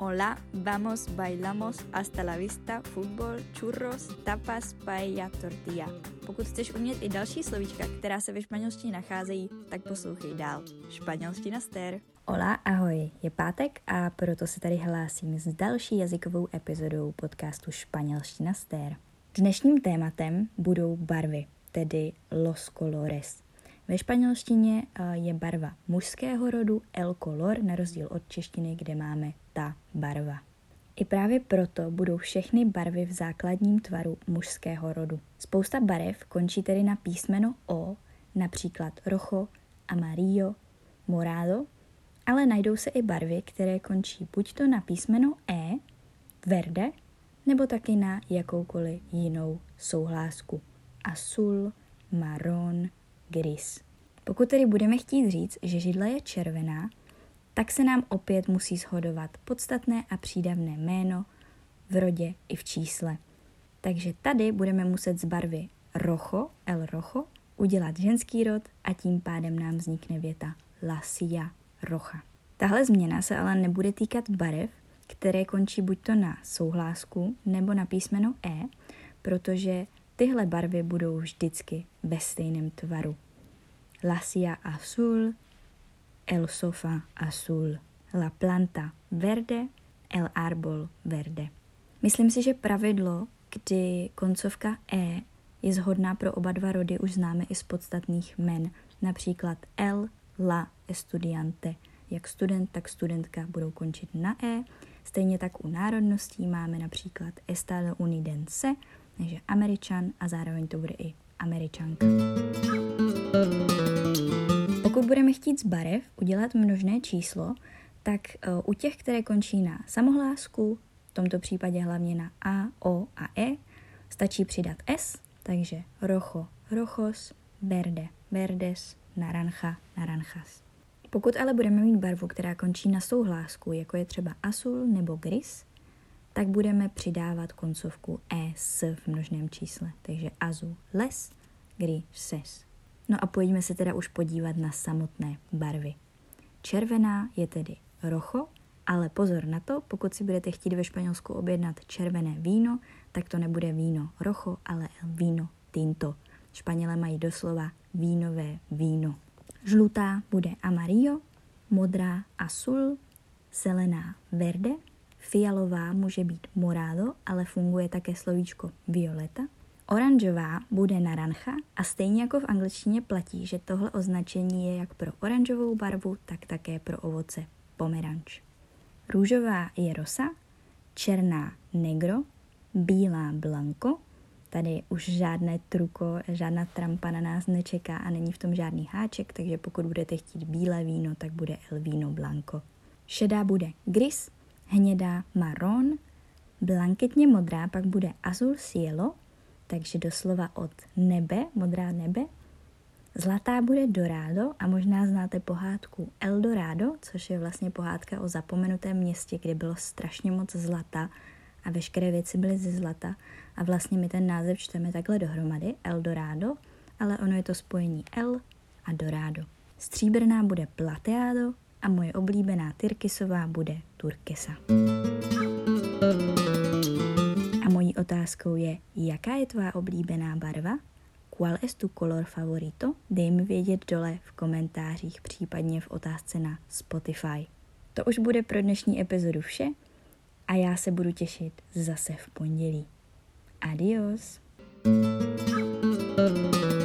Hola, vamos, bailamos, hasta la vista, fútbol, churros, tapas, paella, tortilla. Pokud chceš umět i další slovíčka, která se ve španělštině nacházejí, tak poslouchej dál. Španělština stér. Hola, ahoj, je pátek a proto se tady hlásím s další jazykovou epizodou podcastu Španělština stér. Dnešním tématem budou barvy, tedy los colores. Ve španělštině eh, je barva mužského rodu el color, na rozdíl od češtiny, kde máme ta barva. I právě proto budou všechny barvy v základním tvaru mužského rodu. Spousta barev končí tedy na písmeno O, například rojo, amarillo, morado, ale najdou se i barvy, které končí buď to na písmeno E, verde, nebo taky na jakoukoliv jinou souhlásku. Azul, marron, gris. Pokud tedy budeme chtít říct, že židle je červená, tak se nám opět musí shodovat podstatné a přídavné jméno v rodě i v čísle. Takže tady budeme muset z barvy rocho, el rocho, udělat ženský rod a tím pádem nám vznikne věta la silla rocha. Tahle změna se ale nebude týkat barev, které končí buď to na souhlásku nebo na písmeno E, protože tyhle barvy budou vždycky ve stejném tvaru. La silla azul, el sofá azul, la planta verde, el árbol verde. Myslím si, že pravidlo, kdy koncovka E je zhodná pro oba dva rody, už známe i z podstatných men, například el, la, estudiante. Jak student, tak studentka budou končit na E. Stejně tak u národností máme například estadounidense, takže američan a zároveň to bude i američanka. Pokud budeme chtít z barev udělat množné číslo, tak eh, u těch, které končí na samohlásku, v tomto případě hlavně na A, O a E, stačí přidat S, takže rojo, rojos, verde, verdes, naranja, naranjas. Pokud ale budeme mít barvu, která končí na souhlásku, jako je třeba azul nebo gris, tak budeme přidávat koncovku es v množném čísle. Takže azul les, grises. No a pojďme se teda už podívat na samotné barvy. Červená je tedy rocho, ale pozor na to, pokud si budete chtít ve Španělsku objednat červené víno, tak to nebude víno rocho, ale víno tinto. Španělé mají doslova vínové víno. Žlutá bude amarillo, modrá azul, zelená verde, fialová může být morado, ale funguje také slovíčko violeta, Oranžová bude naranja a stejně jako v angličtině platí, že tohle označení je jak pro oranžovou barvu, tak také pro ovoce pomeranč. Růžová je rosa, černá negro, bílá blanco, tady už žádné truko, žádná trampa na nás nečeká a není v tom žádný háček, takže pokud budete chtít bílé víno, tak bude el víno blanco. Šedá bude gris, hnědá marron, blanketně modrá pak bude azul cielo, takže doslova od nebe, modrá nebe. Zlatá bude Dorado a možná znáte pohádku Eldorado, což je vlastně pohádka o zapomenutém městě, kde bylo strašně moc zlata a veškeré věci byly ze zlata a vlastně my ten název čteme takhle dohromady, Eldorado, ale ono je to spojení El a Dorado. Stříbrná bude Plateado a moje oblíbená tyrkysová bude Turkesa. Mojí otázkou je, jaká je tvá oblíbená barva? ¿Cuál es tu color favorito? Dej mi vědět dole v komentářích, případně v otázce na Spotify. To už bude pro dnešní epizodu vše a já se budu těšit zase v pondělí. Adios! thank you